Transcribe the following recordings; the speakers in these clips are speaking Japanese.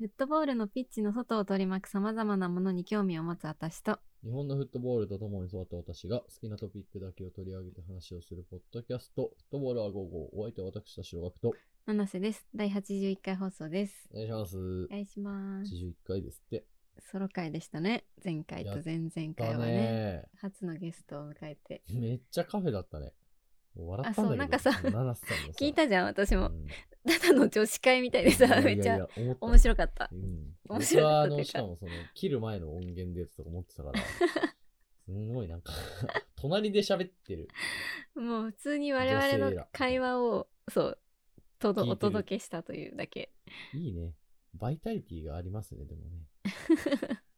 フットボールのピッチの外を取り巻く様々なものに興味を持つ私と、日本のフットボールと共に育った私が好きなトピックだけを取り上げて話をするポッドキャスト、フットボールは午後、お相手は私たちの学と、七瀬です。第81回放送です。お願いします。お願いします。81回ですって。ソロ回でしたね。前回と前々回だはね。ね初のゲストを迎えて。めっちゃカフェだったね。笑ったんだけど。あそうなんかさ聞いたじゃん、私も。うんただの女子会みたいでさ、めっちゃ面白かったう。ん。面白かったしかもその、切る前の音源でやつとか持ってたから、すんごいなんか、隣で喋ってる。もう普通に我々の会話を、そう、とどお届けしたというだけ。いいね。バイタリティがありますね、でもね。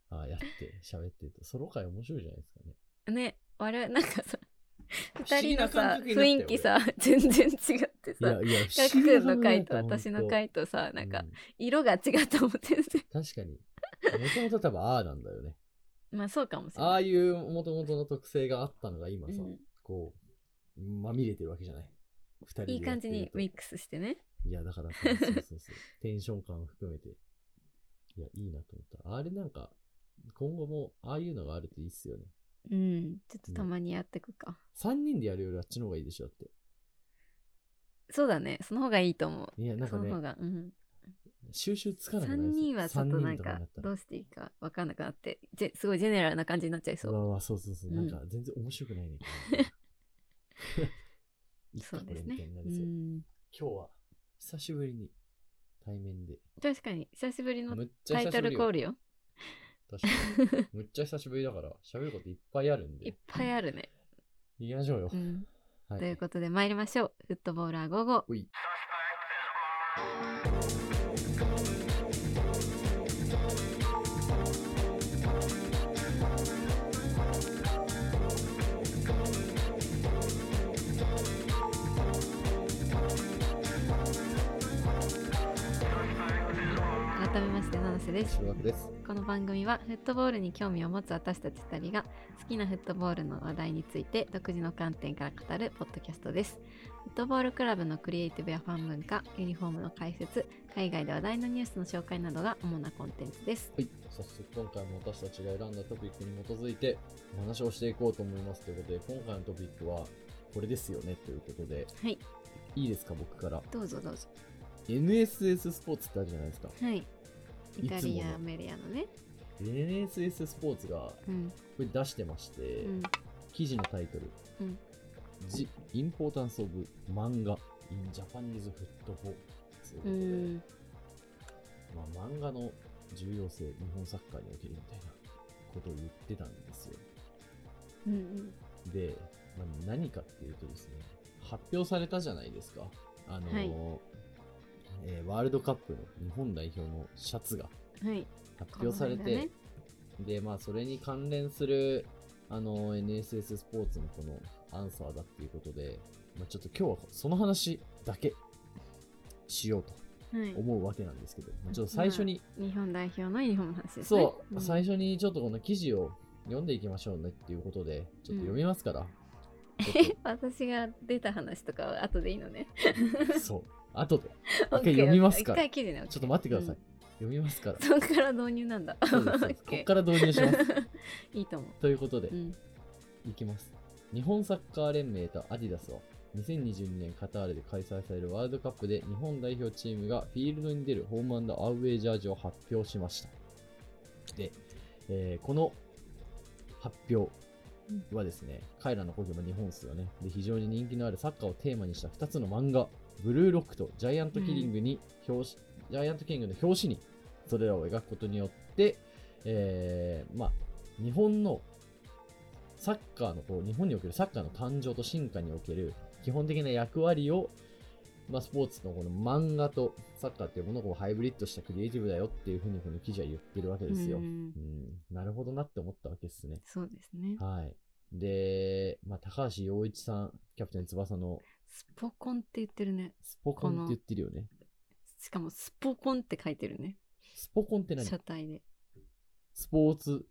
あ あ、やって、喋ってると。ソロ会面白いじゃないですかね。ね、我々、なんかさ、不二人のさ、雰囲気さ、全然違ってさ、ガク君の回と私の回とさ、なんかう、色が違ったもん全然。確かに。もともと多分ああなんだよね。まあそうかもしれああない。いうもともとの特性があったのが今さ、うんこう、まみれてるわけじゃない。二人でいい感じにミミックスしてね。いや、だからさ、そうそうそう。テンション感を含めて。いや、いいなと思った。あれなんか、今後もああいうのがあるといいっすよね。うん。ちょっとたまにやってくか。3人でやるよりあっちの方がいいでしょ、だって。そうだね。その方がいいと思う。いや、なんかねその、方が。うん。収集つかな3いです人はちょっとなんかどうしていいか分かんなくなって、じすごいジェネラルな感じになっちゃいそうう。わそうそうそう。うんなんか全然面白くないね。そうですね。今日は、久しぶりに対面で。確かに、久しぶりのタイトルコールよ。確かに。むっちゃ久しぶりだから、喋ることいっぱいあるんで。いっぱいあるね。行きましょうよ。うん。はい。ということで参りましょう。フットボーラー午後。です。この番組はフットボールに興味を持つ私たち2人が好きなフットボールの話題について独自の観点から語るポッドキャストです。フットボールクラブのクリエイティブやファン文化、ユニフォームの解説、海外で話題のニュースの紹介などが主なコンテンツです。はい。早速、今回も私たちが選んだトピックに基づいてお話をしていこうと思いますということで、今回のトピックはこれですよねということで、はい、いいですか、僕から。どうぞどうぞ。NSS スポーツってあるじゃないですか。はい。イタリアメディアのね。NSS スポーツがこうん。れ出してまして、うん。記事のタイトル、うん The Importance of Manga in Japanese Football ということで、うん。まあ、漫画の重要性、日本サッカーにおけるみたいなことを言ってたんですよ。うん。で、まあ、何かっていうとですね、発表されたじゃないですか。あのーはいえーワールドカップの日本代表のシャツがはい。発表されて、この間ねで、まあ、それに関連する、あの、NSS スポーツのこのアンサーだっていうことで、まあ、ちょっと今日はその話だけしようとはい。思うわけなんですけど、まあちょっと最初に、まあ日本代表のユニフォームの話ですね。そう、ん最初にちょっとこの記事を読んでいきましょうねっていうことで、ちょっと読みますから。ちょっ 私が出た話とかは後でいいのね。とそう、後で。一回読みますから。ちょっと待ってください。うん読みますから。そっから導入なんだ。ここ から導入します。いいと思う。ということでう、ん。いきます。日本サッカー連盟とアディダスは、2022年カタールで開催されるワールドカップで日本代表チームがフィールドに出るホームアウェイジャージを発表しました。で、えーこの発表はですね、彼らの故郷の日本ですよね。で、非常に人気のあるサッカーをテーマにした2つの漫画、ブルーロックとジャイアントキリングに表紙、ジャイアントキリングの表紙にそれらを描くことによって、えーまあ、日本のサッカーのこう、日本におけるサッカーの誕生と進化における基本的な役割を、まあ、スポーツのこの漫画とサッカーっていうものをこうハイブリッドしたクリエイティブだよっていうふうにこの記事は言ってるわけですよ。ううんん、なるほどなって思ったわけですね。そうですね。はい。で、まあ、高橋洋一さん、キャプテン翼のスポコンって言ってるね。スポコンって言ってるよね。しかもスポコンって書いてるね。スポコンって何？車体で。スポーツ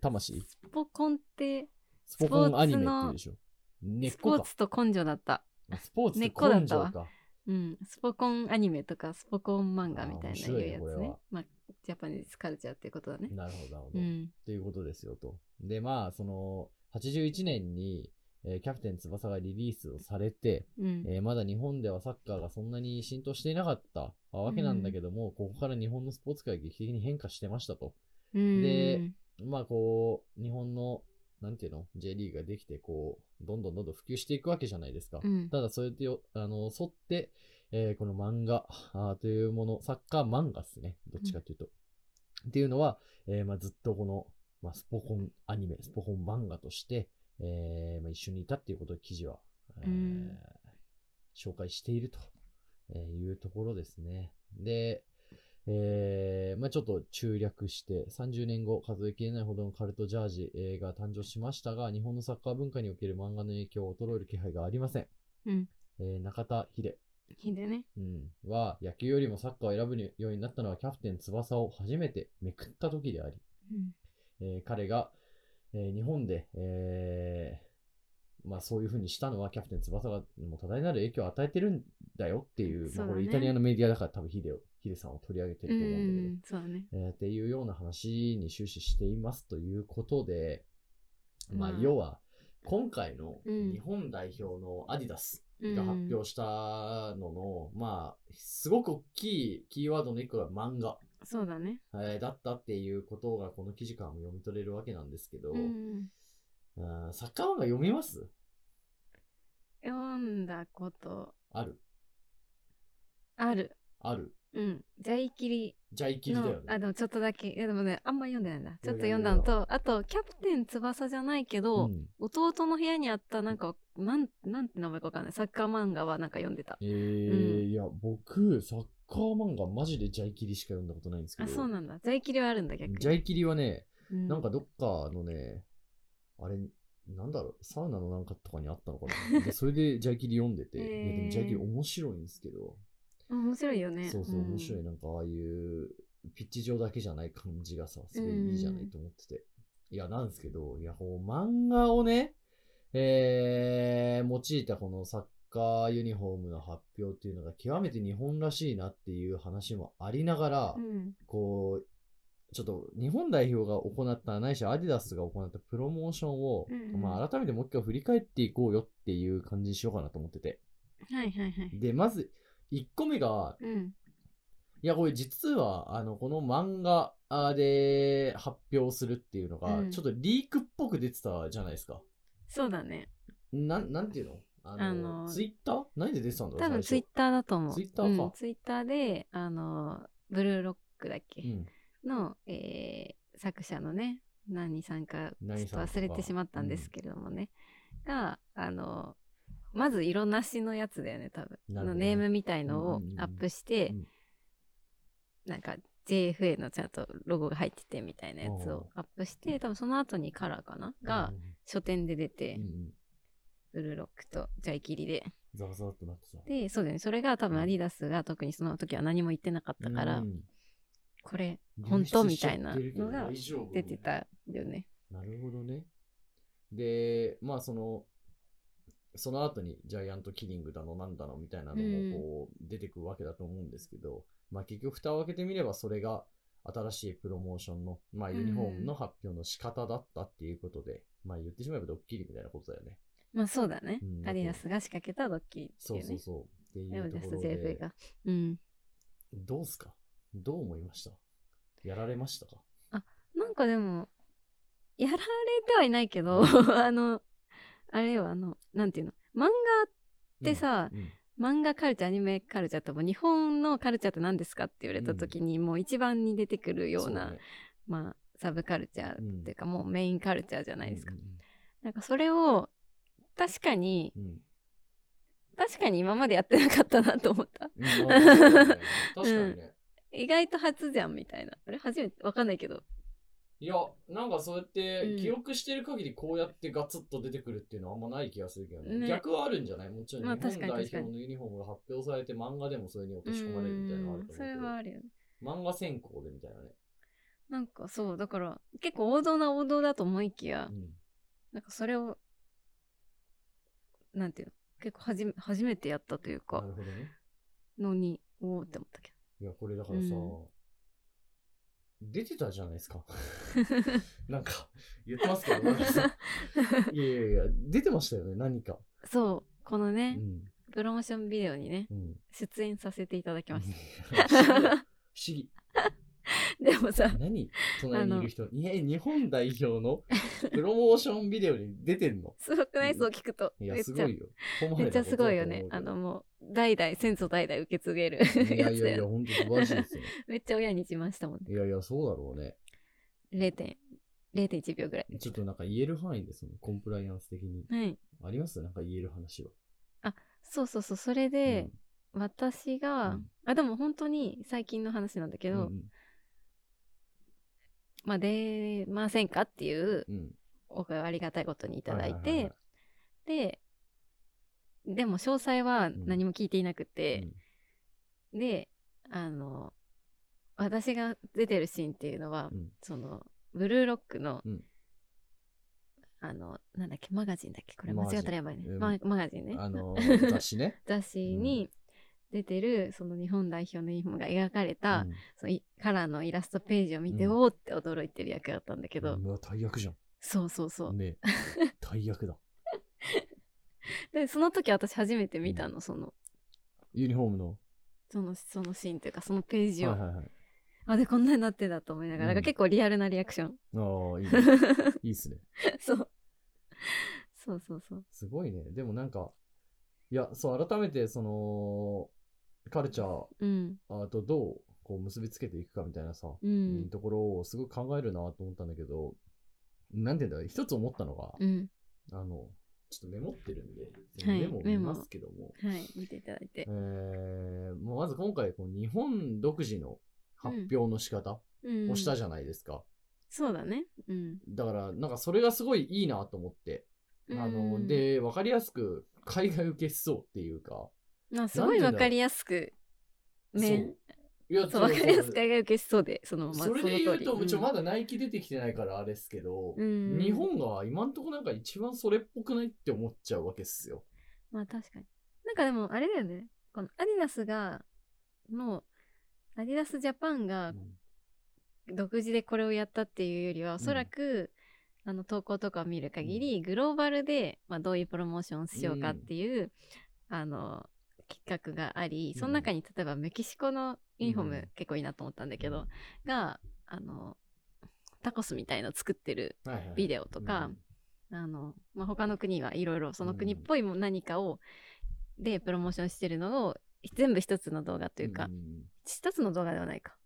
魂？スポコンって、スポコンアニメって言うでしょ。根っスポ。ーツと根性だった。スポーツ根って根っこだったわ性か。うん。スポコンアニメとかスポコン漫画みたいないうやつね。まあ、ジャパニーズカルチャーっていうことだね。なるほど、なるほど。っうん。ていうことですよと。で、まあ、その、81年に、えーキャプテン翼がリリースをされて、うん。えーまだ日本ではサッカーがそんなに浸透していなかったわけなんだけども、ここから日本のスポーツ界が劇的に変化してましたと。うんで、まあこう、日本の、なんていうの ?J リーグができて、こう、どんどんどんどん普及していくわけじゃないですか。うん。ただ、それでよ、あの、沿って、えーこの漫画あーというもの、サッカー漫画ですね。どっちかというと。っていうのは、えーまあ、ずっとこの、まあ、スポコンアニメ、スポコン漫画として、えーまあ、一緒にいたっていうことを記事は、えーうん紹介しているとえーいうところですね。で、えーまあ、ちょっと中略して、30年後、数えきれないほどのカルトジャージえーが誕生しましたが、日本のサッカー文化における漫画の影響を衰える気配がありません。うん。えー中田秀、ひでね。うん、は、野球よりもサッカーを選ぶようになったのはキャプテン翼を初めてめくった時であり、うん。えー彼が、えー日本で、えーまあそういう風にしたのはキャプテン翼がもう多大なる影響を与えてるんだよっていう、まあこれイタリアのメディアだから多分ヒデを、ヒデさんを取り上げてうると思うんだけど、ん。そうだね。えーっていうような話に終始していますということで、まあまあ要は、今回のうん。日本代表のアディダスうん。が発表したのの、まあ、すごく大きいキーワードの一個が漫画、そうだね。えーだったっていうことがこの記事からも読み取れるわけなんですけど、うん。うんサッカー漫画読みます？読んだことある？ある。ある？うん。ジャイキリじゃあ、いきりだのよ、ね。あ、でもちょっとだけ。いやでもね、あんま読んでないんだ。ちょっと読んだのと、あと、キャプテン翼じゃないけど、うん弟の部屋にあった、なんか、なん、なんて名前かわかんない。サッカー漫画はなんか読んでた。えーいや、僕、サッカー漫画マジでジャイキリしか読んだことないんですけあ、ど、そうなんだ。ジャイキリはあるんだ、逆に。ジャイキリはね、うんなんかどっかのね、あれ、なんだろう、サウナのなんかとかにあったのかな。でそれでジャイキリ読んでて、へーいやでもジャイキリ面白いんですけど、面白いよね。そうそう、面白い。い。なんかああいう、ピッチ上だけじゃない感じがさ、すごいいいじゃないと思ってて。いや、なんですけど、いや、こう、漫画をね、えー、用いたこのサッカーユニフォームの発表っていうのが極めて日本らしいなっていう話もありながら、うん。こう、ちょっと日本代表が行った、ないしアディダスが行ったプロモーションを、うんうんまあ改めてもう一回振り返っていこうよっていう感じにしようかなと思ってて。はいはいはい。で、まず、1個目が、うん。いや、これ実は、あの、この漫画で発表するっていうのが、うんちょっとリークっぽく出てたじゃないですか。そうだね。なん、なんていうの？あの、ツイッター？何で出てたんだろう多分ツイッ最ターだと思う。ツイッターか。うん、ツイッターで、あの、ブルーロックだっけ、初の、えー作者のね、何さんか、ちょっと忘れてしまったんですけれどもね、が、あの、まず色なしのやつだよね、多分。ね。のネームみたいのをうんうんうんアップして、うん。なんか JFA のちゃんとロゴが入っててみたいなやつをアップして、多分その後にカラーかな？初が、書店で出て、うんうんブルーロックとジャイキリで。ざわざわっとなってさ。で、そうだよね。それが多分アディダスが特にその時は何も言ってなかったから、うんこれ、本当みたいなのが出てたよね。なるほどね。で、まあその、その後にジャイアントキリングだのなんだのみたいなのもこう出てくるわけだと思うんですけど、まあ結局蓋を開けてみればそれが新しいプロモーションの、まあユニフォームの発表の仕方だったっていうことで、まあ言ってしまえばドッキリみたいなことだよね。まあそうだね。うんアディダスが仕掛けたドッキリってそいううね。そうそう。っていでもジところが。うん。どうすか？どう思いました？やられましたか？なんかでも、やられてはいないけど、あの、あれよ、あの、なんていうの？漫画ってさうんうん漫画カルチャー、アニメカルチャーとも日本のカルチャーって何ですかって言われた時に、もう一番に出てくるような、そねまあ、サブカルチャーっていうか、もうメインカルチャーじゃないですか。うんなんかそれを、確かに、うんうん確かに今までやってなかったなと思った。確かにね。意外と初じゃんみたいな。あれ初めてわかんないけど。いや、なんかそうやってうん記憶してる限りこうやってガツッと出てくるっていうのはあんまない気がするけどね。ね逆はあるんじゃない？もちろんまあ日本代表のユニフォームが発表されて漫画でもそれに落とし込まれるみたいなのがあるとそれ思うけど。はあるよね。漫画専攻でみたいなね。なんかそう、だから結構王道な王道だと思いきや、うん。なんかそれを、なんていうの？結構はじめ初めてやったというなか、るほどね。のに、おおって思ったけいや、これだからさ、うん出てたじゃないですか。なんか、言ってますけど、なんかさ いやいやいや、出てましたよね、何か。そう、このうね、ん。プロモーションビデオにね、うん。出演させていただきまし不思議。でもさ、何？隣にいる人。いや、日本代表の プロモーションビデオに出てんの？すごくない？そう聞くと。いや、すごいよ。めっちゃすごいよね。あのもう、代々、先祖代々受け継げるやいやいや、やつだよ。ほんと素晴らしいですよ。めっちゃ親に自慢したもんね。いやいや、そうだろうね。0. 0.1秒ぐらい。ちょっとなんか言える範囲で、そのコンプライアンス的に。はい。あります？なんか言える話は。そうそうそう。それで、私が、うんあ、でも本当に最近の話なんだけど、うんうんまあ、出ませんかっていううん。お声をありがたいことにいいただいて、で、でも詳細は何も聞いていなくて、で、あの、私が出てるシーンっていうのは、うんその、ブルーロックの、うんあの、なんだっけ、マガジンだっけこれ間違ったらやばいね。うんママガジンね。あのー、雑誌ね。雑誌に出てる、その日本代表のユニフォームが描かれた、うんそのいカラーのイラストページを見て、うんおーって驚いてる役だったんだけど、うわ、大役じゃん。そうそうそう。ね 大役だ。で、その時私初めて見たの、その、ユニフォームの？その、そのシーンというか、そのページを。はいはいはい。あ、で、こんなになってたと思いながら、うん結構リアルなリアクション。ああ、いいね。いいっすね。そう。そうそうそう。すごいね。でもなんか、いや、そう、改めて、その、カルチャーうん。あとどうこう結びつけていくかみたいなさ、うん。ところをすごい考えるなと思ったんだけど、なんていうんだろう、一つ思ったのが、うん。あの、ちょっとメモってるんで、はいメモを見ますけども、はい。見ていただいてえ。ー、もうまず今回こう日本独自の発表の仕方うん。をしたじゃないですか。そうだね。うん。だから、なんかそれがすごいいいなと思って、あの、うん、で、わかりやすく海外受けしそうっていうか、まあ、すごいわかりやすく、ね。いや、そう、わかりやすく海外受けしそうで、その、まあ、それで言うと、その通りちょ、まだナイキ出てきてないからあれですけど、うん。日本が今んとこなんか一番それっぽくないって思っちゃうわけっすよ。まあ確かに。なんかでも、あれだよね。このアディダスが、の、アディダスジャパンが独自でこれをやったっていうよりは、おそらく、あの、投稿とかを見る限り、グローバルで、まあ、どういうプロモーションをしようかっていう、あの、企画があり、その中に例えばメキシコのユニフォーム、うん。結構いいなと思ったんだけど、が、あの、タコスみたいの作ってるはいはい。ビデオとか、あの、まあ、他の国はいろいろその国っぽいも何かを、でプロモーションしてるのを全部一つの動画とというか、一つの動画ではないか。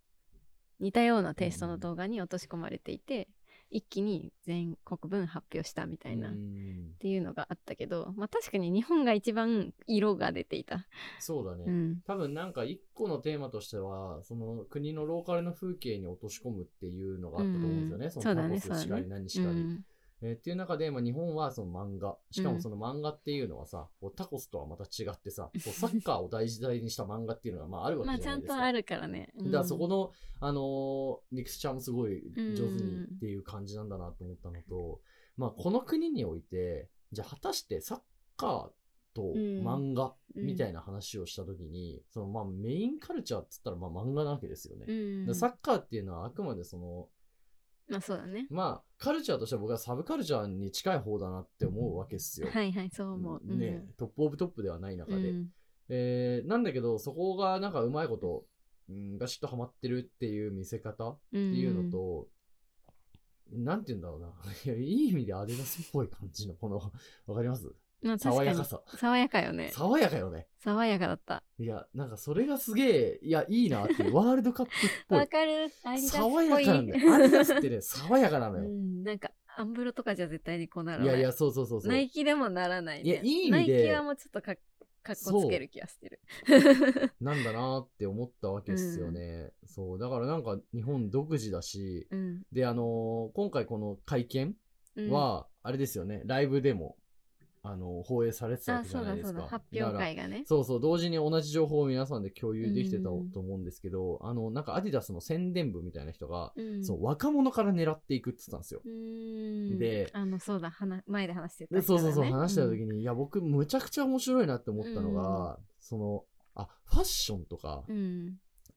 似たようなテイストの動画に落とし込まれていて、一気に全国分発表したみたいな、っうんていうのがあったけど、まあ確かに日本が一番色が出ていた。そうだね。うん。多分なんか一個のテーマとしては、その国のローカルの風景に落とし込むっていうのがあったと思うんですよね。うんそのタコスしかり何しかり。うんえーっていう中で、まあ、日本はその漫画。しかもその漫画っていうのはさ、こうタコスとはまた違ってさ、サッカーを大事大にした漫画っていうのがまああるわまあちけじゃないですか。ゃんとあるからね。うんだからそこの、あのーミクスチャーもすごい上手うんにっていう感じなんだなと思ったのと、まあこの国において、じゃあ果たしてサッカーと漫画みたいな話をしたときに、そのまあメインカルチャーって言ったらまあ漫画なわけですよね。サッカーっていうのはあくまでその、まあそうだね。まあカルチャーとしては僕はサブカルチャーに近い方だなって思うわけですよ。はいはい、そう思う。うんね、 top of top ではない中で。うんえーなんだけど、そこがなんかうまいこと、うん、ガシッとハマってるっていう見せ方っていうのと、なんて言うんだろうな。いい意味でアディダスっぽい感じの、この、わかります？まあ確かに爽やかさ。爽やかよね。爽やかよね。爽やかだった。いや、なんかそれがすげえ、いや、いいなっていう、ワールドカップっぽい。わかる。アディダスっ爽ぽい。やかなんだよ。アディダスってね、爽やかなのよ。うん、なんか、アンブロとかじゃ絶対にこうならない。いやいや、そうそうそうそう。ナイキでもならない、ね。いやいい意味でナイキはもうちょっとかかっこつける気がしてる。なんだなって思ったわけですよね。そう。だからなんか日本独自だし、うん。で、あのー今回この会見うん、は、あれですよね、ライブでも、あのー放映されてたわあ、けじ。ゃないですか。発表会がね。そうそう、同時に同じ情報を皆さんで共有できてたとうん思うんですけど、あの、なんかアディダスの宣伝部みたいな人が、うん。そう、若者から狙っていくって言ってたんですよ。であの、そうだ、はな前で話してた、でそうそうそう、ね話してた時に、いや、僕、むちゃくちゃ面白いなって思ったのが、その、あ、ファッションとか、うん。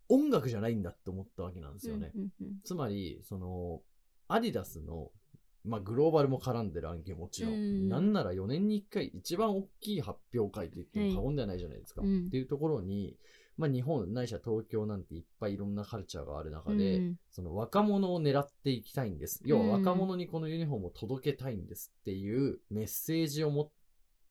音楽じゃないんだって思ったわけなんですよね。うんうんつまり、その、アディダスの、まあ、グローバルも絡んでる案件もちろん、うん。なんなら4年に1回一番大きい発表会と言っても過言ではないじゃないですか。はいうん。っていうところに、まあ、日本ないしは東京なんていっぱいいろんなカルチャーがある中うんで、うん。その若者を狙っていきたいんです。要は若者にこのユニフォームを届けたいんですっていうメッセージを持っ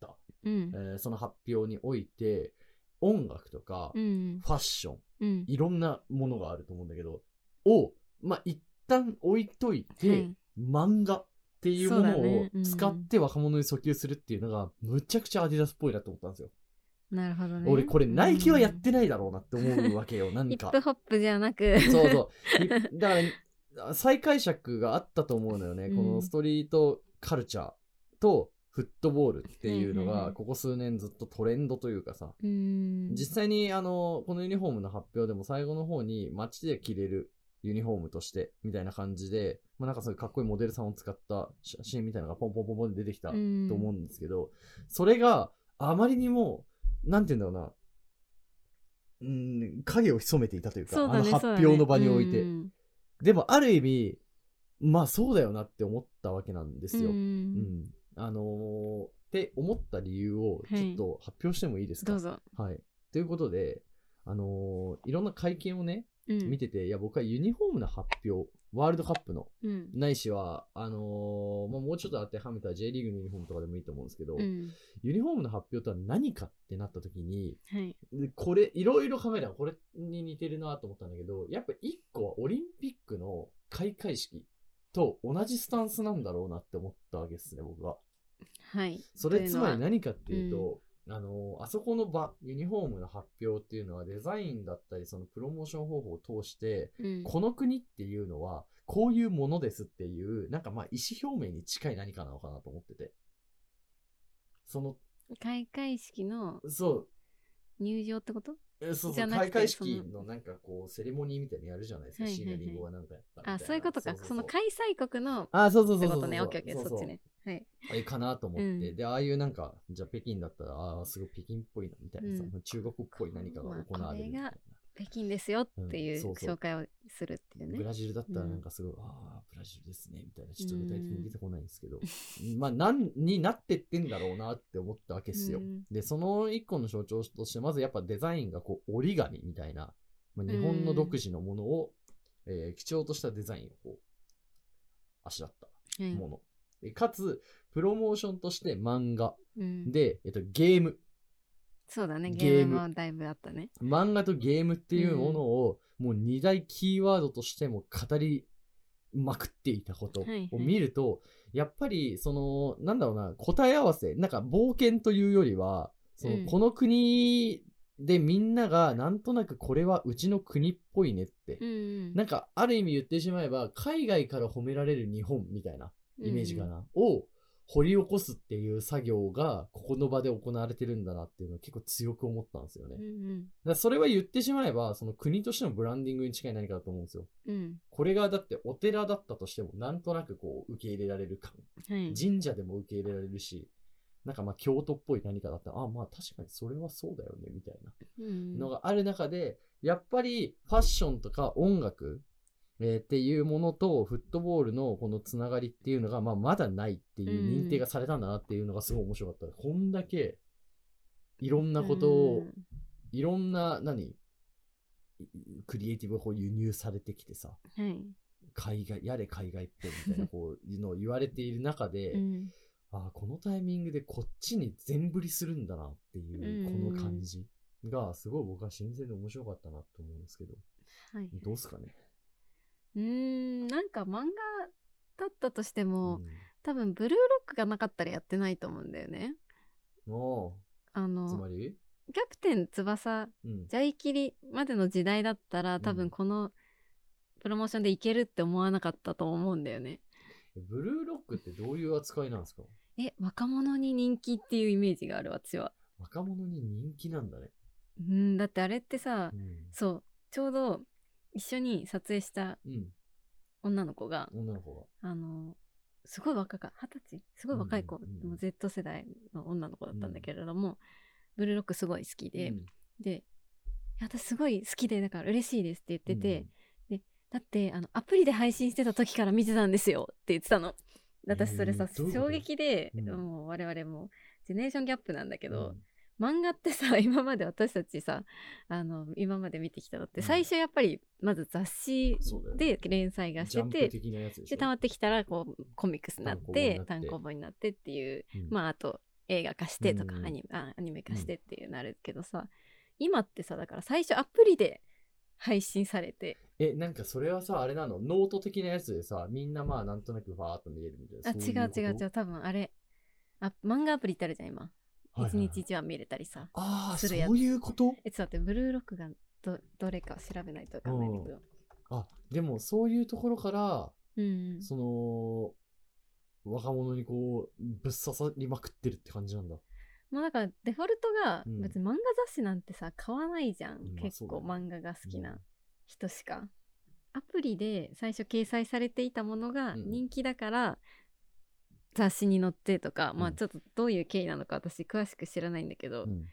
た、うん。えーその発表において、音楽とか、うん。ファッション、うん。いろんなものがあると思うんだけど、を、まあ、一旦置いといて、はい漫画っていうものを使って若者に訴求するっていうのが、むちゃくちゃアディダスっぽいなと思ったんですよ。なるほどね俺、これナイキはやってないだろうなって思うわけよ、なんかヒップ。ホップじゃなくそうそう。い だから、再解釈があったと思うのよね。うんこのストリートカルチャーとフットボールっていうのが、ここ数年ずっとトレンドというかさ、うん実際にあの、このユニフォームの発表でも最後の方に街で着れるユニフォームとして、みたいな感じで、まあなんかそういうかっこいいモデルさんを使った写真みたいなのがポンポンポンポンで出てきたとうん。思うんですけど、それがあまりにも、なんて言うんだろうな、うん、影を潜めていたというか、そうだねあの発表の場において。うん。でもある意味、まあそうだよなって思ったわけなんですよ。ううん。んあのーって思った理由をちょっと発表してもいいですか、どうぞ。はい。ということで、あのーいろんな会見をね、うん。見てて、いや、僕はユニフォームの発表、ワールドカップの、うん。ないしは、あのーまあ、もうちょっと当てはめた J リーグのユニフォームとかでもいいと思うんですけど、うん。ユニフォームの発表とは何かってなった時に、はい。でこれ、いろいろカメラ、これに似てるなと思ったんだけど、やっぱ一個はオリンピックの開会式と同じスタンスなんだろうなって思ったわけですね、僕は。はい。それつまり何かっていうと、あの、あそこの場、ユニフォームの発表っていうのはデザインだったり、そのプロモーション方法を通して、うん。この国っていうのは、こういうものですっていう、なんかまあ意思表明に近い何かなのかなと思ってて。その、開会式のそう、入場ってこと？えそうそう、じゃなくて開会式のなんかこう、セレモニーみたいなのやるじゃないですか。はいはいはい。シンガリンゴがなんかやったみたいな。あそういうことか。うその開催国のっあ、そうそうそうそうそう。てことね。オッケーオッケーそうそうそっちねはい。あれかなと思って、うん。で、ああいうなんか、じゃあ北京だったら、ああ、すごい北京っぽいな、みたいなさ、うん。中国っぽい何かが行われるみたいな。北京ですよっていう紹介をするっていうね。ブラジルだったらなんかすごい、ああ、ブラジルですね、みたいな、ちょっと具体的に出てこないんですけど、まあ、なんになってってんだろうなって思ったわけですよ。うん。で、その一個の象徴として、まずやっぱデザインがこう、折り紙みたいな、まあ、日本の独自のものを、えー貴重としたデザインをこう、あしらったはい。もの。でかつ、プロモーションとして漫画。うん。で、えっと、ゲーム。そうだね。ゲーム。ゲームもだいぶあったね。漫画とゲームっていうものを、もう二大キーワードとしても語りまくっていたことはいはい。を見ると、やっぱり、その、なんだろうな、答え合わせ、なんか冒険というよりは、その、うん。この国でみんながなんとなくこれはうちの国っぽいねって、うん。なんかある意味言ってしまえば、海外から褒められる日本みたいなイメージかな、を掘り起こすっていう作業がここの場で行われてるんだなっていうのを結構強く思ったんですよね。うんうんそれは言ってしまえば、その国としてのブランディングに近い何かだと思うんですよ。うんこれがだってお寺だったとしても、なんとなくこう受け入れられる感。はい神社でも受け入れられるし、なんかまあ京都っぽい何かだったら、あまあ確かにそれはそうだよね、みたいなうんのがある中で、やっぱりファッションとか音楽、えーっていうものとフットボールのこのつながりっていうのが、まあまだないっていう認定がされたんだなっていうのがすごい面白かった。こんだけいろんなことを、いろんな、何？いクリエイティブがこう輸入されてきてさ、うんはい。海外、やれ海外っぽいみたいな、こう、いうのを言われている中で、うん。ああ、このタイミングでこっちに全振りするんだなっていう、この感じが、すごい僕は新鮮で面白かったなと思うんですけど、はい。どうすかね？うーんなんか漫画だったとしても、うん。多分ブルーロックがなかったらやってないと思うんだよね。おあーつのまり？キャプテン翼うん。ジャイキリまでの時代だったら多うん。分このプロモーションでいけるって思わなかったと思うんだよね。ブルーロックってどういう扱いなんですか？え若者に人気っていうイメージがある私は。若者に人気なんだね。うんだってあれってさ、うん。そうちょうど一緒に撮影したうん。女の子が女の子が。あのすごい若か二十歳すごい若い子、うんうんうん。もう Z 世代の女の子だったんだけれども、ブルーロックすごい好きで、うん。でや私すごい好きでだから嬉しいですって言ってて、だってあのアプリで配信してた時から見てたんですよって言ってたの。私それさ、えーどういうこと？衝撃で、うん。もう我々もジェネレーションギャップなんだけけど、漫画ってさ 今まで私たちさあの今まで見てきたのって、うん。最初やっぱりまず雑誌で連載がしてて的なやつでしょ。で溜まってきたらこうコミックスになって単行本になって。っていううん。まああと映画化してとか、うん。アニメあアニメ化してっていうなるけどさ、今ってさだから最初アプリで配信されてえ、なんかそれはさ、あれなの？ノート的なやつでさ、みんなまあなんとなくファーっと見れるみたいな。あ違う違う違う多分あれあ漫画アプリってあるじゃん今一日一話見れたりさああ、そういうこと？えちょっと待ってブルーロックがどどれか調べないとわかんないんだけどあ、でもそういうところから、うんうん。その、若者にこう、ぶっ刺さりまくってるって感じなんだ。もうだからデフォルトがうん。別に漫画雑誌なんてさ買わないじゃん、うんまあ結構漫画が好きな人しか、アプリで最初掲載されていたものがうん。人気だから雑誌に載ってとか、まあうん。ちょっとどういう経緯なのか私詳しく知らないんだけど、うん。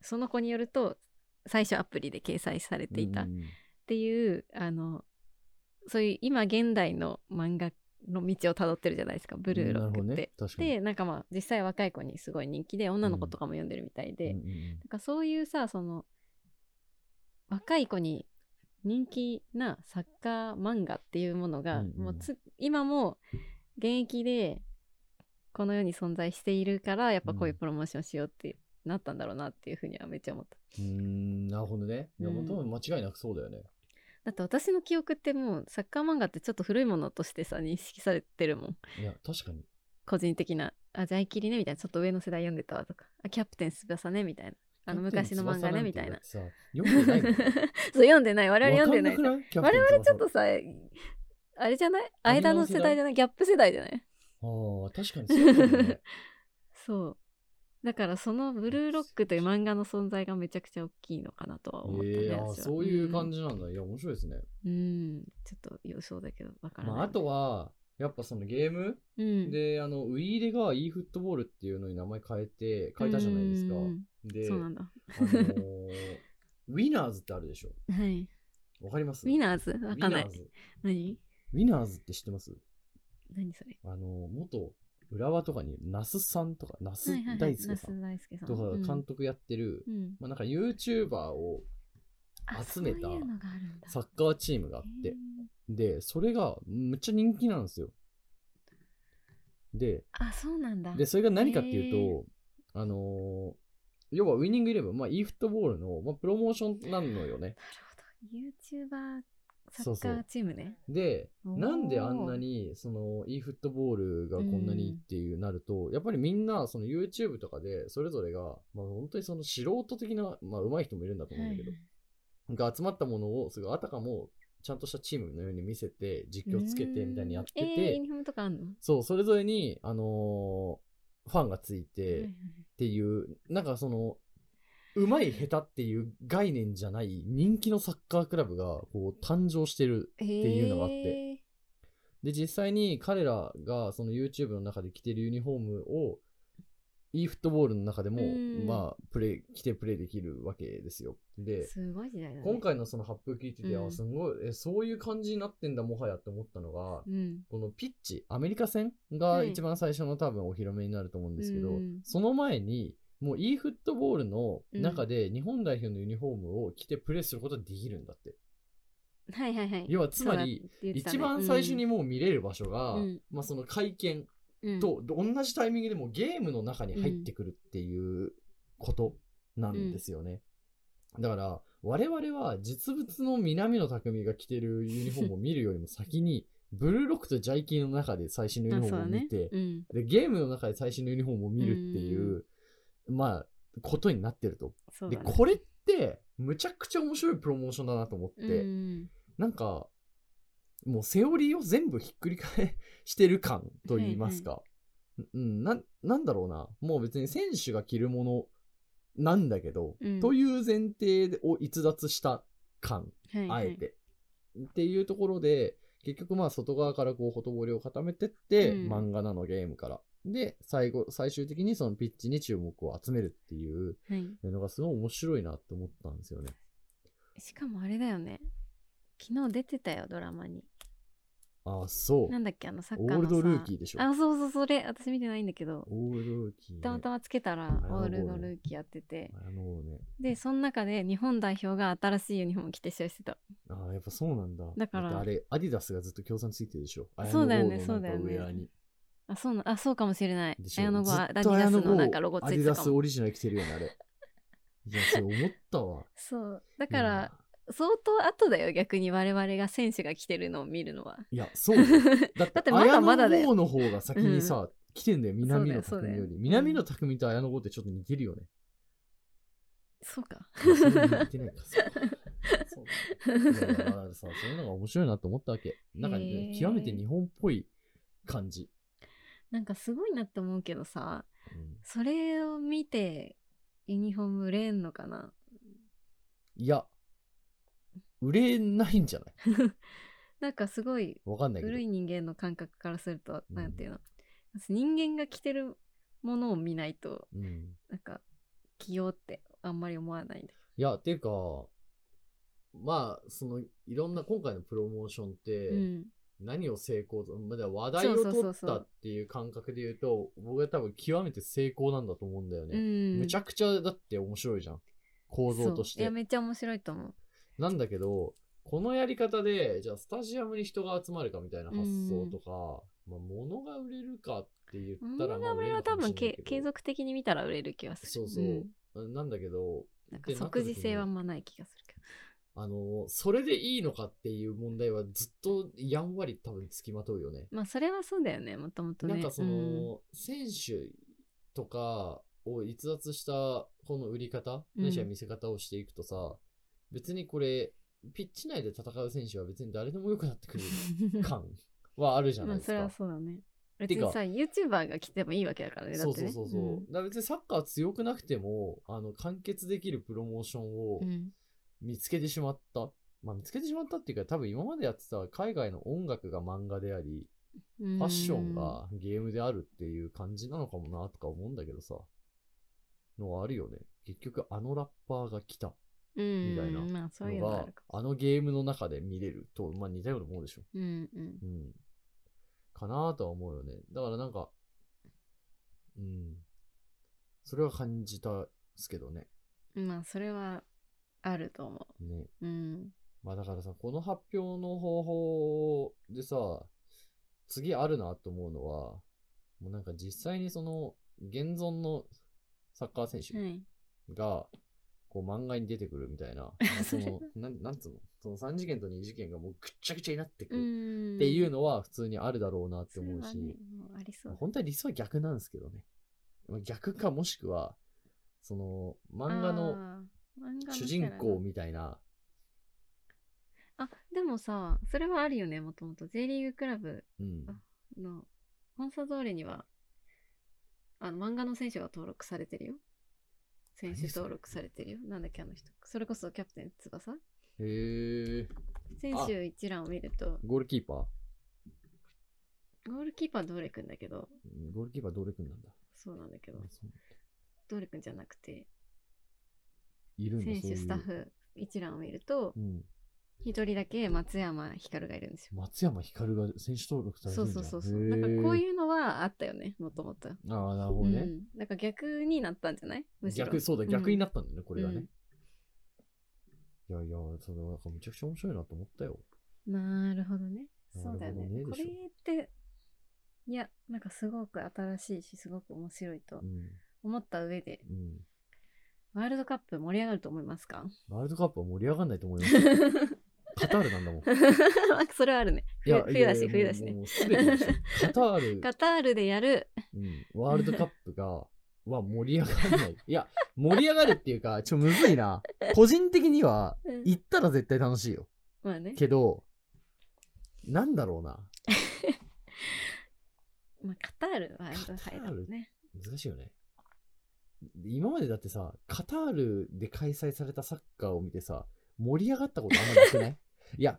その子によると最初アプリで掲載されていたっうんていう、あのそういう今現代の漫画の道をたどってるじゃないですかブルーロックって。ね。でなんかまあ実際若い子にすごい人気で女の子とかも読んでるみたいで、うんうんうん。なんかそういうさその若い子に人気なサッカー漫画っていうものが、うんうん。もうつ今も現役でこの世に存在しているからやっぱこういうプロモーションしようってなったんだろうなっていうふうにはめっちゃ思った。うーん、なるほどね。いや、うん。もう多分間違いなくそうだよね。だって私の記憶ってもうサッカー漫画ってちょっと古いものとしてさ認識されてるもん。いや、確かに。個人的なあじゃあいきりねみたいなちょっと上の世代読んでたわとか。あキャプテン翼ねみたいな。あの昔の漫画ねみたいな。読んでないの？そう読んでない。我々読んでない。ない？我々ちょっ翼とさあれじゃない？間の世代じゃない？ギャップ世代じゃない？ああ、確かにそうかもね。そう。だからそのブルーロックという漫画の存在がめちゃくちゃ大きいのかなとは思ったね、ええあそういう感じなんだ。いや、面白いですね。うん、うんちょっと予想だけどわからない、まあ、あとは、やっぱそのゲームうん、で、あの、ウィーレが e フットボールっていうのに名前変えて、変えたじゃないですか。うんうん。で、そうなんだ。あのーウィナーズってあるでしょ。はい。わかります？ウィナーズ？わかんない。何？ウィナーズって知ってます？何それ？あの、元浦和とかに、那須さんとか、那須大輔さん。那須大輔さん。とかうん。監督やってる、うん。まあなんか YouTuber をあ集めたサッカーチームがあって。で、それがむっちゃ人気なんですよ。で、あそうなんだ。で、それが何かっていうと、あのー要はウィニングイレブン、まあ e フットボールの、まあ、プロモーションなのよね。なるほど。YouTuber サッカーチームね。で、なんであんなに、その e フットボールがこんなにっていうなると、やっぱりみんな、その YouTube とかで、それぞれが、まあ本当にその素人的な、まあ上手い人もいるんだと思うんだけど、が集まったものを、すごいあたかも、ちゃんとしたチームのように見せて、実況つけてみたいにやってうん。えー、てユ、ニフォームとかあんの？そう、それぞれに、あのーファンがついて、はいはい。っていう、なんかその、うまい下手っていう概念じゃない人気のサッカークラブがこう誕生してる。っていうのがあって。で、実際に彼らがその YouTube の中で着てるユニフォームを e フットボールの中でもうん、まあ、プレイ、着てプレイできるわけですよ。で、すごい時代だね。今回のその発表聞いてて、うんあ、すごい、え、そういう感じになってんだ、もはやって思ったのが、うん。このピッチ、アメリカ戦がはい。一番最初の多分お披露目になると思うんですけど、うん。その前に、もう e フットボールの中で日本代表のユニフォームを着てプレーすることができるんだって。はいはいはい。要はつまり一番最初にもう見れる場所が、うん。まあその会見うん。と同じタイミングでもうゲームの中に入ってくるっていうことなんですよね。だから、我々は実物の南野匠が着てるユニフォームを見るよりも先に、ブルーロックとジャイキーの中で最新のユニフォームを見て、あそうだね。で、ゲームの中で最新のユニフォームを見るっていう、まあ、ことになってると。で、そうだねこれって、むちゃくちゃ面白いプロモーションだなと思って、うんなんか、もうセオリーを全部ひっくり返してる感と言いますか。うん、な、なんだろうな。もう別に選手が着るものなんだけど、うんという前提を逸脱した感、はいはいあえて。っていうところで、結局まあ外側からこう、ほとぼりを固めてって、うん漫画なのゲームから。で、最後、最終的にそのピッチに注目を集めるっていうはいのがすごい面白いなって思ったんですよね。しかもあれだよね昨日出てたよドラマにあ、そう。なんだっけあのサッオカーのさールドルーキーでしょ。あそうそうそれ私見てないんだけどオールドルーキー、ね。たまたまつけたらオールドルーキーやっててあのね。でその中で日本代表が新しいユニフォーム着て試合してたああ、やっぱそうなんだ。だからあれ、アディダスがずっと協賛ついてるでしょ。そうだよねそうだよね。あそうなあそうかもしれないでしょ？綾野剛ずっとアディダスのなんかロゴつアディダいてたかもスオリジナル着てるよね、あれ。いや、それ思ったわ。そうだから相当後だよ逆に我々が選手が着てるのを見るのはいや、そうだよ。だって、だってまだまだだ野剛の方が先にさ、来てんだよ、南野そうだよそうだよ匠より。南野匠と綾野剛ってちょっと似てるよね。そうか似てないか。そうそうだだからさ、そういうのが面白いなと思ったわけ。なんか、ねへー極めて日本っぽい感じ。なんかすごいなって思うけどさうん。それを見てユニフォーム売れんのかな？いや、売れないんじゃない？なんかすごいわかんないけど。古。い人間の感覚からすると、うん。なんていうの？人間が着てるものを見ないとうん。なんか着ようってあんまり思わないんだいや、っていうか、まあ、その、いろんな今回のプロモーションって、うん何を成功と、まあ、だ話題を取ったっていう感覚で言うと、僕は多分極めて成功なんだと思うんだようね。ん。むちゃくちゃだって面白いじゃん。構造として。いや。めっちゃ面白いと思う。なんだけど、このやり方で、じゃあスタジアムに人が集まるかみたいな発想とか、まあ、物が売れるかって言ったら、物が売れは多分け継続的に見たら売れる気がする。そうそう、ん。なんだけど、なんか即時性はあんまない気がするけあの、それでいいのかっていう問題はずっとやんわり多分つきまとうよね。どまあそれはそうだよねもともとね。なんかその、選手とかを逸脱したこの売り方、うん。ないしは見せ方をしていくとさ、別にこれ、ピッチ内で戦う選手は別に誰でも良くなってくるうん感 はあるじゃないですか。まあそれは。そうだね。別にさ YouTuber が来てもいいわけだからねだそうそうそうそう。だから別にサッカー強くなくても、あの、完結できるプロモーションをうんうん見つけてしまった。まあ見つけてしまったっていうか、多分今までやってた海外の音楽が漫画であり、フファッションがゲームであるっていう感じなのかもなとか思うんだけどさ。のはあるよね。結局あのラッパーが来たみみたいなまあそういうのがあのゲームの中で見れると、まあ似たようなもんでしょ。うんうんうん。かなとは思うよね。だからなんか、うん。それは感じたっすけどね。まあそれはあると思ね。ううん。まあだからさ、この発表の方法でさ、次あるなと思うのは、もうなんか実際にその、現存のサッカー選手はい。が、こう漫画に出てくるみたいな、ま あその、なん、なんつうの？その3次元と2次元がもうぐっちゃぐちゃになってくっていうのは普通にあるだろうなって思うし、それはねありそう。本当は理想は逆なんですけどね。まあ逆かもしくは、その、漫画の主人公みたいな、あでもさそれはあるよねもともと。J リーグクラブうん。のコンサドーレにはあの漫画の選手が登録されてるよ。選手登録されてるよ。なんだっけあの人。それこそキャプテン翼。へえ。選手一覧を見ると。ゴールキーパー？ゴールキーパードーレくんだけど。うんゴールキーパーどれくんなんだ？そうなんだけど。あそう。ドーレくんじゃなくているんだ選手スタッフ一覧を見るとうん。一人だけ松山光がいるんですよ松山ひかるが選手登録されてそうるんじゃんそうそうそうへーだからこういうのはあったよねもともとああ、なるほどね。うん、だから逆になったんじゃない？むしろ逆、そうだ、逆になったんだよね、これがね。うんいやいや、そのなんかめちゃくちゃ面白いなと思ったよ。なるほどね。なそうだよね。ねでしれって、いや、なんかすごく新しいし、すごく面白いとうん。思った上で、うん。ワールドカップ盛り上がると思いますか？ワールドカップは盛り上がんないと思います。カタールなんだもん。それはあるね。いや、冬だし、冬だしね。もうもう全てでしょカタール、カタールでやる、うん、ワールドカップが、は盛り上がらない。いや、盛り上がるっていうか、ちょ、むずいな。個人的には、うん行ったら絶対楽しいよ。まあね。けど、なんだろうな。まあ、カタールは入カタールるね。難しいよね。今までだってさ、カタールで開催されたサッカーを見てさ、盛り上がったことあんまなくない？いや、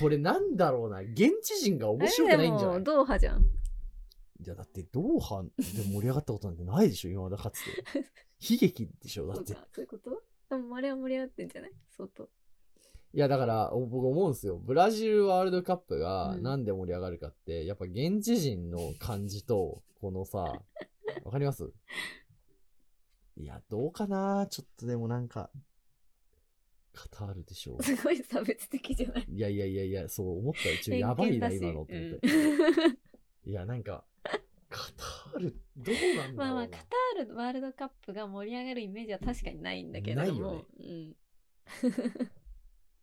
これなんだろうな。現地人が面白くないんじゃない？ドーハじゃん。いや、だってドーハで盛り上がったことなんてないでしょ、今までかつて。悲劇でしょ、だって。そうか、そういうこと？でもあれは盛り上がってんじゃない？相当。いや、だから、お僕思うんですよ。ブラジルワールドカップがうんなんで盛り上がるかって、やっぱ現地人の感じと、このさ、わかります？いや、どうかな？ちょっとでもなんか、カタールでしょすごい差別的じゃない？いやいやいやいや、そう思ったよ。ちょやばいな、今のと思って。うんいや、なんか、カタール、どうなんだろうな。まあまあカタールワールドカップが盛り上がるイメージは確かにないんだけれども、ないよね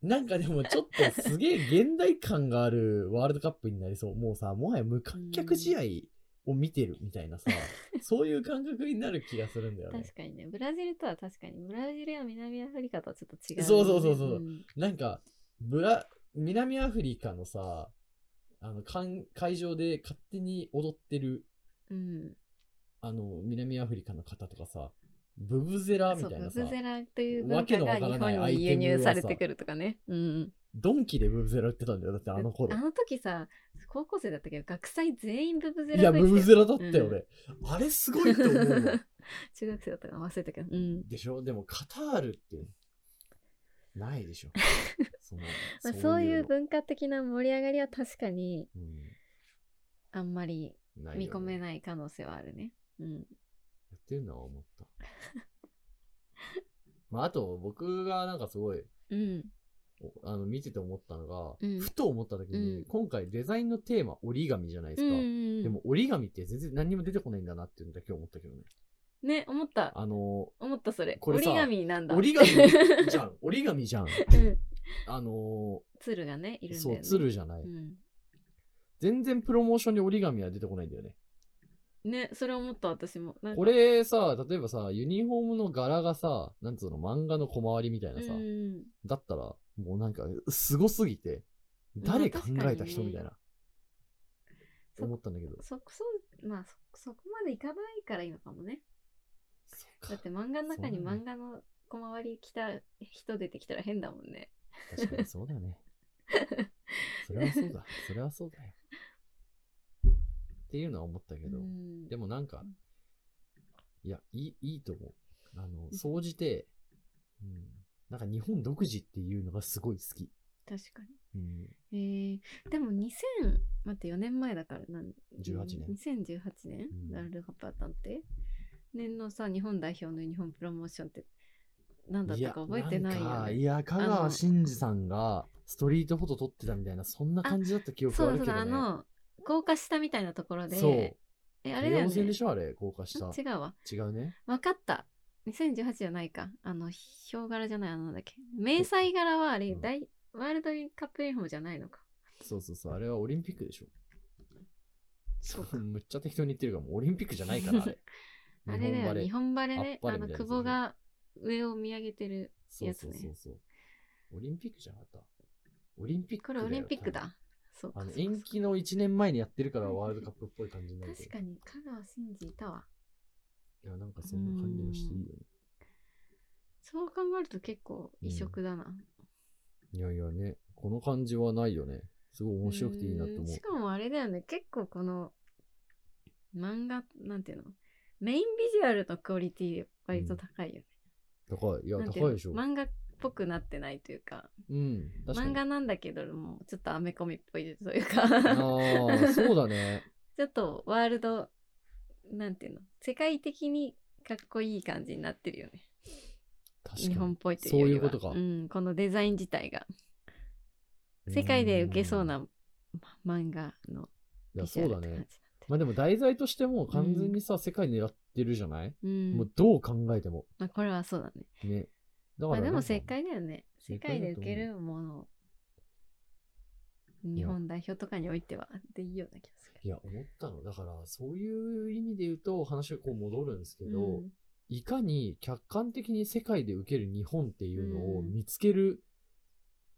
うん、なんかでもちょっとすげえ現代感があるワールドカップになりそう。もうさ、もはや無観客試合を見てるみたいなさ、そういう感覚になる気がするんだよね。確かにね。ブラジルとは確かに。ブラジルや南アフリカとはちょっと違う、そうそうそうそう。ん。なんか、ブラ、南アフリカのさ、あの、会会場で勝手に踊ってる、うん、あの、南アフリカの方とかさ、ブブゼラみたいなさ、ブブゼラという文わけ化が日のわからない本に輸入アイテムはさされてくるとかね、うん、ドンキでブブゼラ売ってたんだよ。だってあの頃あ。の時さ高校生だったけど学祭全員ブブゼラいや、ブブゼラだったよ、うん俺。あれすごいと思うの。中学生だったかな忘れたけど、うんでしょ？でもカタールって、ないでしょ。そのまあ、そういうの文化的な盛り上がりは確かにうんあんまり見込めない可能性はあるね。うん。やってるのは思った。まあ、あと、僕がなんかすごい、うん。おあの、見てて思ったのが、うんふと思った時に、うん今回デザインのテーマ、折り紙じゃないですか。うんでも、折り紙って全然何にも出てこないんだなっていうのだけ思ったけどね。ね、思った。あの思ったそれ。これさ折り紙なんだ。折り紙じゃん。折り紙じゃん。うん。あの鶴がね、いるんだそう。鶴じゃない。うん。全然プロモーションに折り紙は出てこないんだよね。ね、それ思った私も。なんかこれさ、例えばさ、ユニフォームの柄がさ、なんつうの、漫画の小回りみたいなさ、うん。だったら、もうなんか、すごすぎて、誰考えた人みたいな、そ思ったんだけど。そ、そう、まあそ、そこまでいかないからいいのかもね。だって漫画の中に漫画の小回り来た人出てきたら変だもんね。確かにそうだね。それはそうだ。それはそうだよ。っていうのは思ったけど、うんでもなんか、いや、いい、いいと思う。あの、総じて、うん、なんか日本独自っていうのがすごい好き。確かに。うん、えー、でも2000、待って4年前だからなん18年2018年、うんワールドカップあったんって？年のさ、日本代表のユニフォームプロモーションって何だったか覚えてないよね。いや、香川真司さんがストリートフォト撮ってたみたいな、そんな感じだった記憶あるけどね。あの、高架下みたいなところで、そう。え、あれだよね京王線で。しょあれ、高架下。あ違うわ。違うね。わかった。2018じゃないか。あの、ヒョウ柄じゃない、あのなんだっけ。迷彩柄はあれ、うん大ワールドカップユニフォームじゃないのか。そうそうそう、あれはオリンピックでしょ。そうかむっちゃ適当に言ってるから、もうオリンピックじゃないから、あれ。あれだよ、日日本バレね。あの、久保が上を見上げてる。そうやつねそうそうそう。オリンピックじゃなかった。オリンピックこれオリンピックだ。そうか。あのそうか延期の1年前にやってるからワールドカップっぽい感じになる。確かに、香川真司いたわ。いや、なんかそんな感じがしていいよね。そう考えると結構異色だな。いやいやね、この感じはないよね。すごい面白くていいなって思うんし。かもあれだよね、結構この漫画、なんていうの？メインビジュアルのクオリティ割と高いよね。高い。いや、高いでしょ。漫画っぽくなってないというか、うん。漫画なんだけどもうちょっとアメコミっぽいというか、ああ、そうだね。ちょっとワールド、なんていうの？世界的にかっこいい感じになってるよね。確かに。日本っぽいというそうよりはいうことか。うん、このデザイン自体が。世界で受けそうなま漫画のいや、そうだね。まあでも題材としても完全にさ、世界狙ってるじゃない？うんもうどう考えても。まあ、これはそうだね。ね。だまあ、でも正解だよね。世界で受けるもの日本代表とかにおいてはでいいような気がする。いや、思ったの。だから、そういう意味で言うと、話がこう戻るんですけど、うんいかに客観的に世界で受ける日本っていうのをうん見つける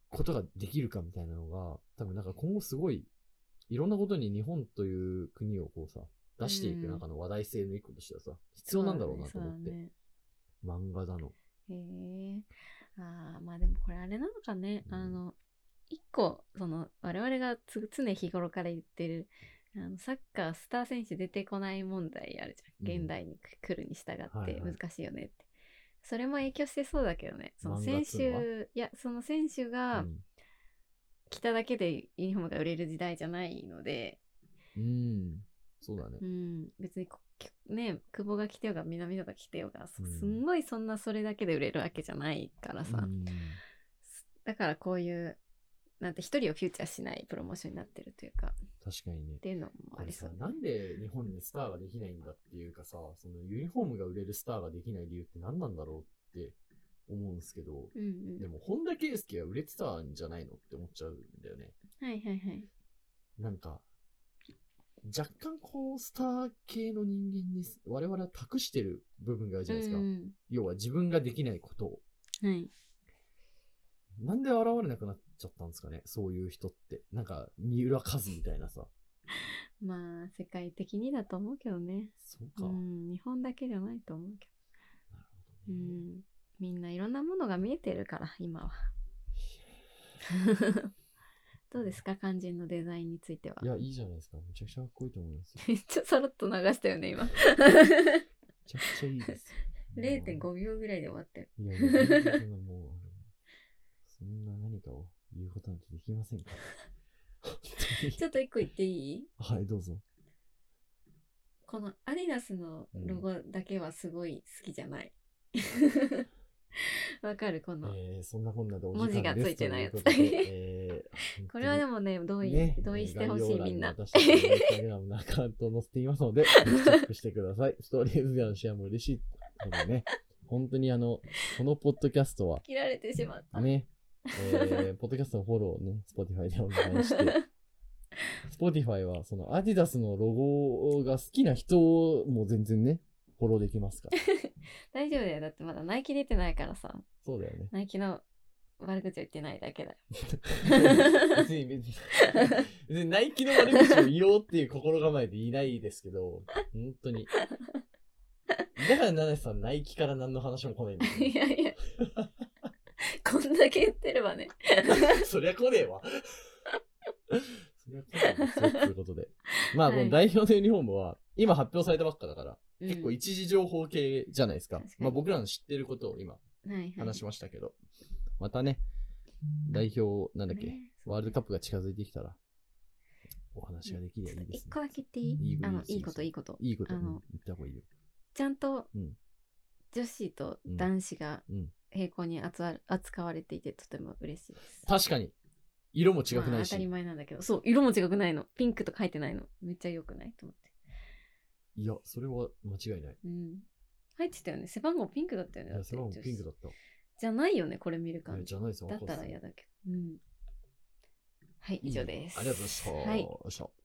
ことができるかみたいなのが、多分なんか今後すごい、いろんなことに日本という国をこうさ、出していくうん中の話題性の一個としてはさ、必要なんだろうなと思って。ね漫画だの。へえ。ああ、まあでもこれあれなのかね。うんあの、一個、その、我々がつ常日頃から言ってる、あのサッカースター選手出てこない問題あるじゃん。うん現代に来るに従ってはいはい難しいよねって。それも影響してそうだけどね。その選手、いや、その選手うがん着ただけでユニフォームが売れる時代じゃないので、うん。そうだねう。ん、別にこね、久保が着てようが南野が着てようが、そうんすんごいそんなそれだけで売れるわけじゃないからさ。うんだからこういう、なんて一人をフューチャーしないプロモーションになってるというか、確かにねっ。ていうのもありそう、。なんで日本にスターができないんだっていうかさ、そのユニフォームが売れるスターができない理由って何なんだろうって思うんですけど、うんうん。でも本田圭佑は売れてたんじゃないのって思っちゃうんだよね。はいはいはい。なんか、若干こう、スター系の人間に我々は託してる部分があるじゃないですか。うん要は自分ができないことを。うんはい。なんで現れなくなっちゃったんですかねそういう人って。なんか、三浦和みたいなさ。まあ、世界的にだと思うけどね。そうか。うん、日本だけじゃないと思うけなるど。うほどね。ん。みんないろんなものが見えてるから、今は。どうですか？肝心のデザインについては。いや、いいじゃないですか。めちゃくちゃかっこいいと思いますよ。めっちゃさらっと流したよね、今。めちゃくちゃいいです。0.5秒ぐらいで終わったよ。いやもう、そんな何かを言うことなんてできませんか？ちょっと一個言っていい？はい、どうぞ。このアディダスのロゴだけはすごい好きじゃない。わかる？この。えー、そんなこんなでお時文字がついてないやつということでえーこれはでももね、同意、ね、同意してほしい、みんな。私たちのインスタグラムのアカウントを載せていますので、チェックしてください。ストーリーズでのシェアも嬉しいのでね、本当にあの、このポッドキャストは、切られてしまった。ね、えー、ポッドキャストのフォローをね、Spotify でお願いして、Spotify はそのアディダスのロゴが好きな人も全然ね、フォローできますから。大丈夫だよ。だってまだナイキ出てないからさ。そうだよね。ナイキの悪口は言ってないだけだよ。別に別に、別にナイキの悪口を言おうっていう心構えでいないですけど、本当に。だから、ナナさん、ナイキから何の話も来ないんですよいやいや。こんだけ言ってればね。そりゃ来ねえわ。そりゃ来ないですよ、ということで。まあ、はいこの代表のユニフォームは、今発表されたばっかだから、うん結構一時情報系じゃないですか。まあ僕らの知ってることを今はいはい。話しましたけど、またね、代表、なんだっけ、ねワールドカップが近づいてきたら、お話ができればいいですね。一個だけていい？いいあの、いいいいこといいこと。いいこと、あのうん言った方がいいよ。ちゃんとうん女子と男子がうん。平行に扱われていてとても嬉しいです。確かに、色も違くないし。まあ当たり前なんだけど、そう、色も違くないの。ピンクと書いてないの。めっちゃ良くないと思って。いや、それは間違いない。うん。入ってたよね。背番号ピンクだったよね。いや、だってそれはもう女子ピンクだった。じゃないよね、これ見る感じ。じゃないですよ。だったら嫌だけど。うん。はい、以上です。ありがとうございました。はい